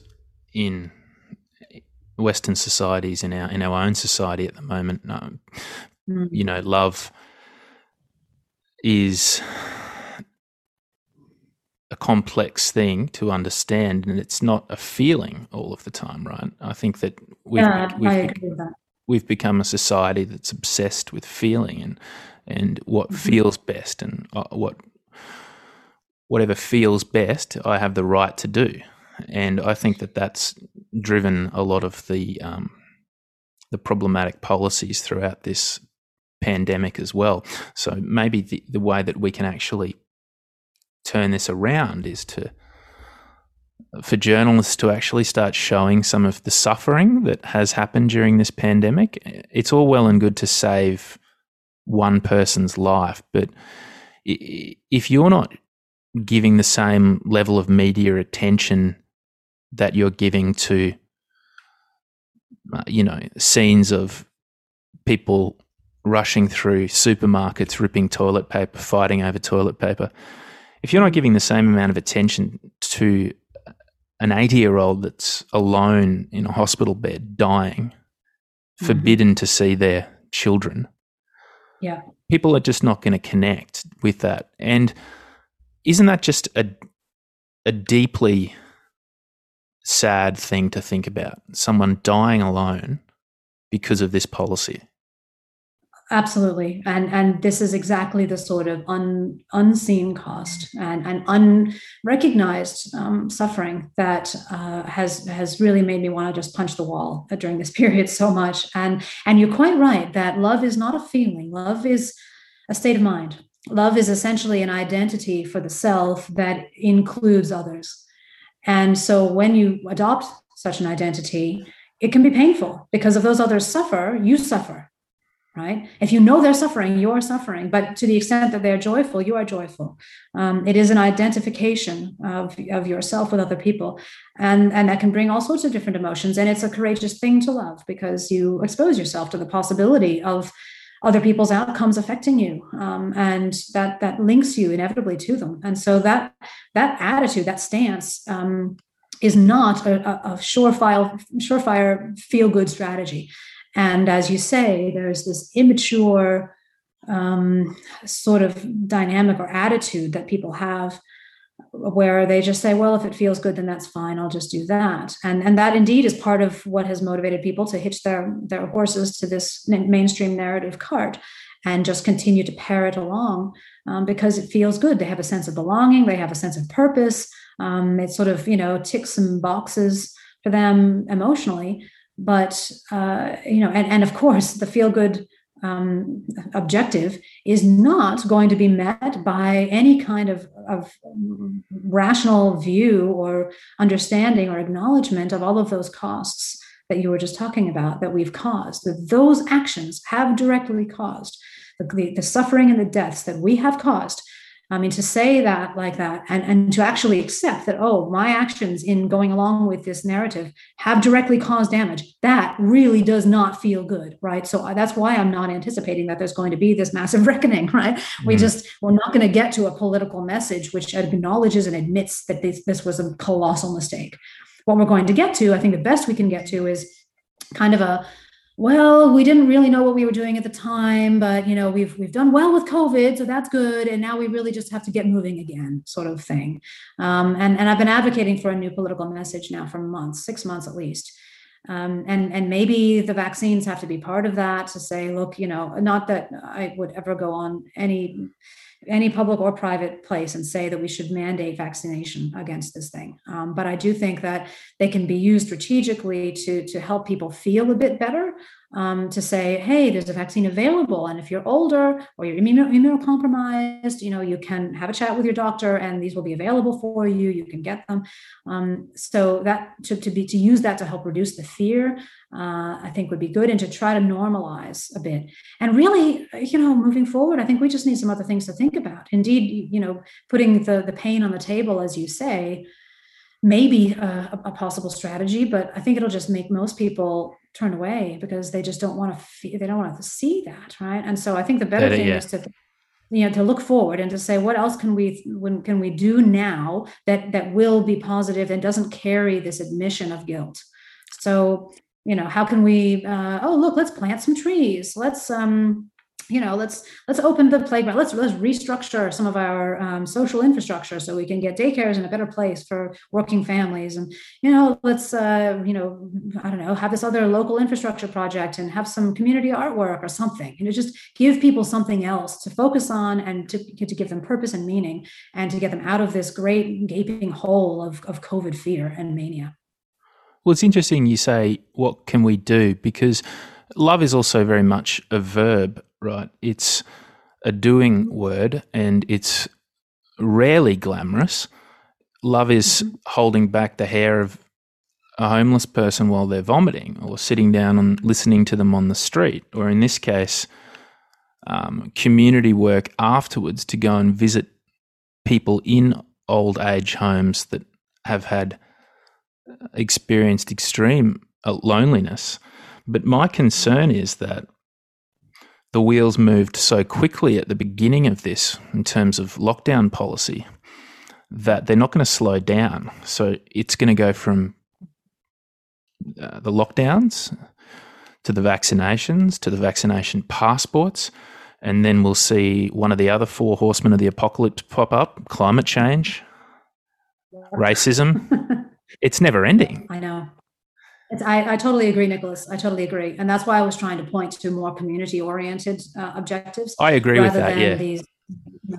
in Western societies in our in our own society at the moment. Um, mm. You know, love is a complex thing to understand and it's not a feeling all of the time right i think that we've, yeah, we've, that. we've become a society that's obsessed with feeling and and what mm-hmm. feels best and uh, what whatever feels best i have the right to do and i think that that's driven a lot of the um, the problematic policies throughout this pandemic as well. So maybe the, the way that we can actually turn this around is to for journalists to actually start showing some of the suffering that has happened during this pandemic. It's all well and good to save one person's life, but if you're not giving the same level of media attention that you're giving to, uh, you know, scenes of people rushing through supermarkets, ripping toilet paper, fighting over toilet paper. If you're not giving the same amount of attention to an 80 year old that's alone in a hospital bed dying, mm-hmm. forbidden to see their children, yeah. people are just not going to connect with that. And isn't that just a, a deeply sad thing to think about? Someone dying alone because of this policy. Absolutely. And and this is exactly the sort of un, unseen cost and, and unrecognized um, suffering that uh, has has really made me want to just punch the wall during this period so much. And and you're quite right that love is not a feeling. Love is a state of mind. Love is essentially an identity for the self that includes others. And so when you adopt such an identity it can be painful because if those others suffer you suffer right? If you know they're suffering, you're suffering. But to the extent that they're joyful, you are joyful. Um, it is an identification of, of yourself with other people. And, and that can bring all sorts of different emotions. And it's a courageous thing to love because you expose yourself to the possibility of other people's outcomes affecting you um, and that that links you inevitably to them and so that that attitude that stance um, is not a, a, surefire surefire feel good strategy and as you say, there's this immature um, sort of dynamic or attitude that people have where they just say, well, if it feels good, then that's fine. I'll just do that. And, and that indeed is part of what has motivated people to hitch their, their horses to this mainstream narrative cart and just continue to parrot along um, because it feels good. They have a sense of belonging. They have a sense of purpose. Um, it sort of, you know, ticks some boxes for them emotionally but uh, you know and, and of course the feel good um, objective is not going to be met by any kind of, of rational view or understanding or acknowledgement of all of those costs that you were just talking about that we've caused. That those actions have directly caused the, the suffering and the deaths that we have caused I mean, to say that like that and, and to actually accept that, oh, my actions in going along with this narrative have directly caused damage, that really does not feel good, right? So that's why I'm not anticipating that there's going to be this massive reckoning, right? Mm-hmm. We just, we're not going to get to a political message which acknowledges and admits that this, this was a colossal mistake. What we're going to get to, I think the best we can get to is kind of a, well, we didn't really know what we were doing at the time, but you know, we've we've done well with COVID, so that's good. And now we really just have to get moving again, sort of thing. Um, and and I've been advocating for a new political message now for months, six months at least. Um, and and maybe the vaccines have to be part of that to say, look, you know, not that I would ever go on any any public or private place and say that we should mandate vaccination against this thing. Um, but I do think that they can be used strategically to, to help people feel a bit better um, to say, hey, there's a vaccine available. And if you're older or you're immuno- immunocompromised, you know, you can have a chat with your doctor and these will be available for you. You can get them. Um, so that to, to be to use that to help reduce the fear, uh, I think would be good and to try to normalize a bit. And really, you know, moving forward, I think we just need some other things to think about. Indeed, you know, putting the, the pain on the table, as you say, maybe a, a, possible strategy, but I think it'll just make most people turn away because they just don't want to feel, they don't want to see that, right? And so I think the better, better thing yeah. is to you know to look forward and to say what else can we when can we do now that that will be positive and doesn't carry this admission of guilt so you know how can we uh, oh look let's plant some trees let's um you know let's let's open the playground. Let's let's restructure some of our um, social infrastructure so we can get daycares in a better place for working families. And you know let's uh, you know i don't know have this other local infrastructure project and have some community artwork or something. You know just give people something else to focus on and to, to give them purpose and meaning and to get them out of this great gaping hole of, of covid fear and mania. Well it's interesting you say what can we do? Because love is also very much a verb right? It's a doing word and it's rarely glamorous. Love is mm-hmm. holding back the hair of a homeless person while they're vomiting or sitting down and listening to them on the street, or in this case, um, community work afterwards to go and visit people in old age homes that have had uh, experienced extreme uh, loneliness. But my concern is that the wheels moved so quickly at the beginning of this in terms of lockdown policy that they're not going to slow down. So it's going to go from uh, the lockdowns to the vaccinations to the vaccination passports. And then we'll see one of the other four horsemen of the apocalypse pop up climate change, racism. it's never ending. I know. I, I, totally agree, Nicholas. I totally agree, and that's why I was trying to point to more community-oriented uh, objectives. I agree with that. yeah, these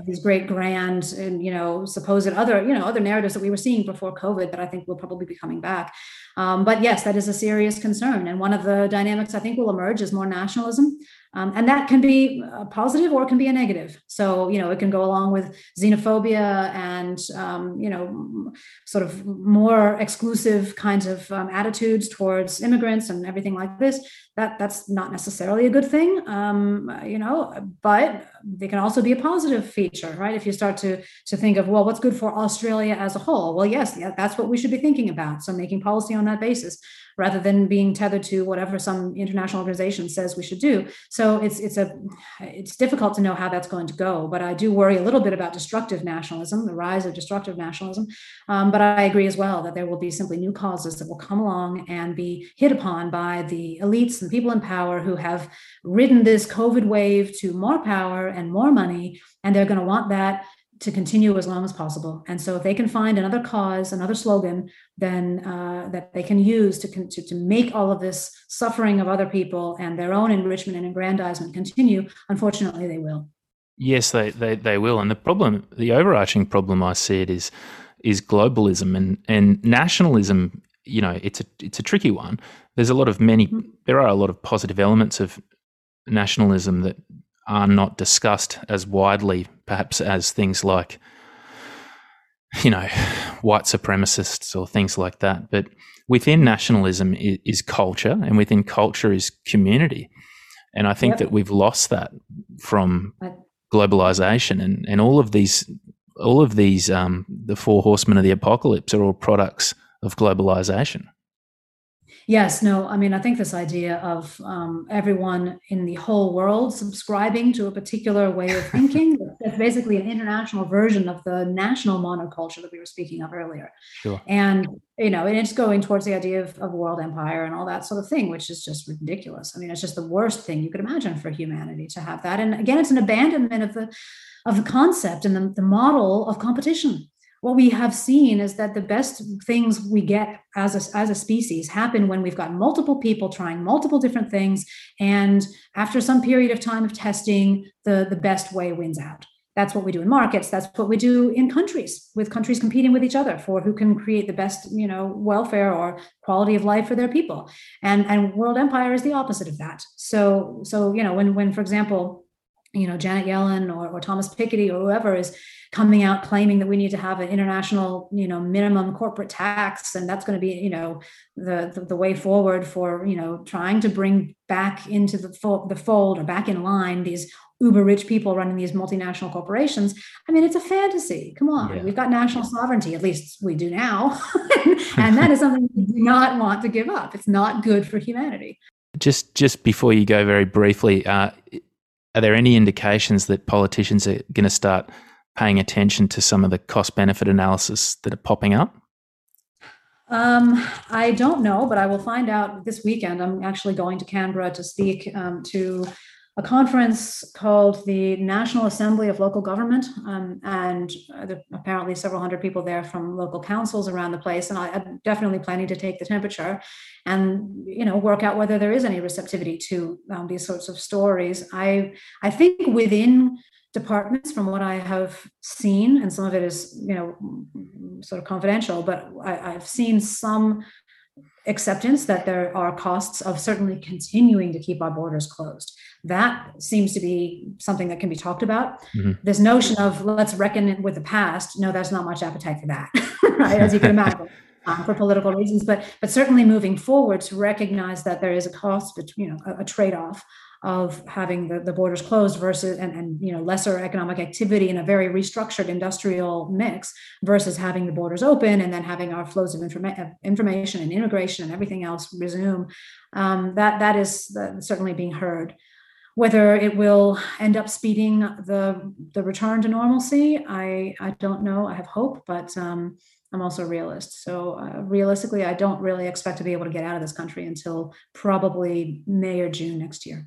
these great grand and you know supposed other you know other narratives that we were seeing before COVID that I think will probably be coming back. Um, but yes, that is a serious concern, and one of the dynamics I think will emerge is more nationalism. Um, and that can be a positive or it can be a negative. So, you know, it can go along with xenophobia and, um, you know, sort of more exclusive kinds of um, attitudes towards immigrants and everything like this. That that's not necessarily a good thing, um, you know, but they can also be a positive feature, right? If you start to to think of, well, what's good for Australia as a whole? Well, yes, yeah, that's what we should be thinking about. So making policy on that basis rather than being tethered to whatever some international organization says we should do. So it's it's a it's difficult to know how that's going to go. But I do worry a little bit about destructive nationalism, the rise of destructive nationalism. Um, but I agree as well that there will be simply new causes that will come along and be hit upon by the elites and people in power who have ridden this COVID wave to more power and more money, and they're going to want that to continue as long as possible. And so, if they can find another cause, another slogan, then uh, that they can use to, to to make all of this suffering of other people and their own enrichment and aggrandizement continue, unfortunately, they will. Yes, they, they, they will. And the problem, the overarching problem I see it is is globalism and, and nationalism. You know, it's a it's a tricky one. There's a lot of many. Mm-hmm. There are a lot of positive elements of nationalism that are not discussed as widely, perhaps as things like, you know, white supremacists or things like that. But within nationalism is, is culture, and within culture is community. And I think yep. that we've lost that from globalization and, and all of these all of these um, the four horsemen of the apocalypse are all products of globalization. Yes, no, I mean, I think this idea of um, everyone in the whole world subscribing to a particular way of thinking, that's basically an international version of the national monoculture that we were speaking of earlier. Sure. And, you know, and it's going towards the idea of, of world empire and all that sort of thing, which is just ridiculous. I mean, it's just the worst thing you could imagine for humanity to have that. And again, it's an abandonment of the of the concept and the, the model of competition what we have seen is that the best things we get as a, as a species happen when we've got multiple people trying multiple different things. And after some period of time of testing the, the best way wins out. That's what we do in markets. That's what we do in countries with countries competing with each other for who can create the best you know welfare or quality of life for their people. And and world empire is the opposite of that. So so you know when when for example you know janet yellen or, or thomas piketty or whoever is coming out claiming that we need to have an international you know minimum corporate tax and that's going to be you know the, the, the way forward for you know trying to bring back into the, fo- the fold or back in line these uber rich people running these multinational corporations. I mean it's a fantasy. Come on. Yeah. we've got national sovereignty. At least we do now. And that is something we do not want to give up. It's not good for humanity. Just just before you go very briefly uh, are there any indications that politicians are going to start paying attention to some of the cost benefit analysis that are popping up? Um, I don't know, but I will find out this weekend. I'm actually going to Canberra to speak um, to a conference called the National Assembly of Local Government, um, and uh, there apparently several hundred people there from local councils around the place. And I, am definitely planning to take the temperature, and you know work out whether there is any receptivity to um, these sorts of stories. I I think within departments from what I have seen, and some of it is, you know, sort of confidential, but I, I've seen some acceptance that there are costs of certainly continuing to keep our borders closed. That seems to be something that can be talked about. Mm-hmm. This notion of let's reckon with the past, no, there's not much appetite for that, right? As you can imagine. Um, for political reasons, but but certainly moving forward to recognize that there is a cost, between, you know, a, a trade-off of having the, the borders closed versus and, and you know lesser economic activity in a very restructured industrial mix versus having the borders open and then having our flows of informa- information and immigration and everything else resume um, that that is certainly being heard whether it will end up speeding the the return to normalcy i i don't know i have hope but um, I'm also a realist. So uh, realistically, I don't really expect to be able to get out of this country until probably May or June next year.